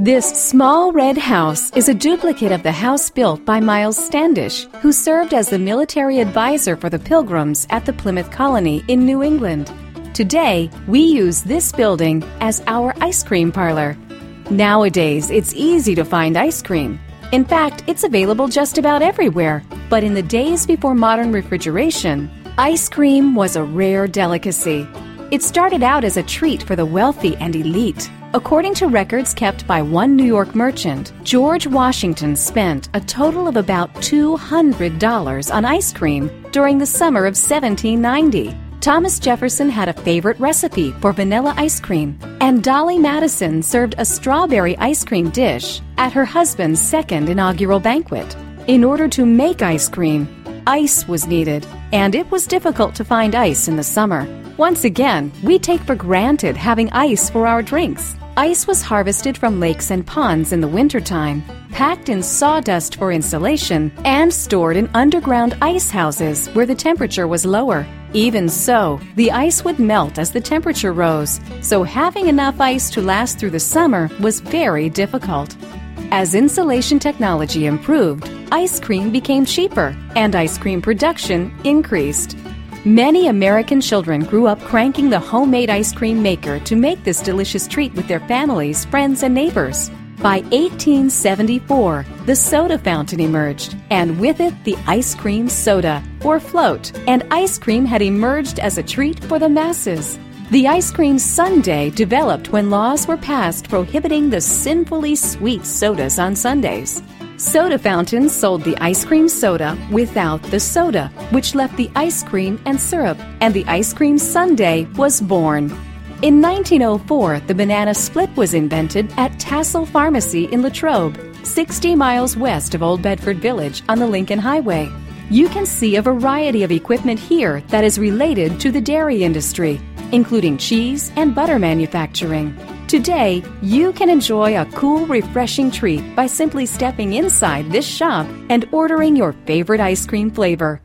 This small red house is a duplicate of the house built by Miles Standish, who served as the military advisor for the Pilgrims at the Plymouth Colony in New England. Today, we use this building as our ice cream parlor. Nowadays, it's easy to find ice cream. In fact, it's available just about everywhere. But in the days before modern refrigeration, ice cream was a rare delicacy. It started out as a treat for the wealthy and elite. According to records kept by one New York merchant, George Washington spent a total of about $200 on ice cream during the summer of 1790. Thomas Jefferson had a favorite recipe for vanilla ice cream, and Dolley Madison served a strawberry ice cream dish at her husband's second inaugural banquet. In order to make ice cream, ice was needed, and it was difficult to find ice in the summer. Once again, we take for granted having ice for our drinks. Ice was harvested from lakes and ponds in the wintertime, packed in sawdust for insulation, and stored in underground ice houses where the temperature was lower. Even so, the ice would melt as the temperature rose, so having enough ice to last through the summer was very difficult. As insulation technology improved, ice cream became cheaper and ice cream production increased. Many American children grew up cranking the homemade ice cream maker to make this delicious treat with their families, friends, and neighbors. By 1874, the soda fountain emerged, and with it, the ice cream soda, or float, and ice cream had emerged as a treat for the masses. The ice cream sundae developed when laws were passed prohibiting the sinfully sweet sodas on Sundays. Soda fountains sold the ice cream soda without the soda, which left the ice cream and syrup, and the ice cream sundae was born. In 1904, the banana split was invented at Tassel Pharmacy in Latrobe, 60 miles west of Old Bedford Village on the Lincoln Highway. You can see a variety of equipment here that is related to the dairy industry, including cheese and butter manufacturing. Today, you can enjoy a cool, refreshing treat by simply stepping inside this shop and ordering your favorite ice cream flavor.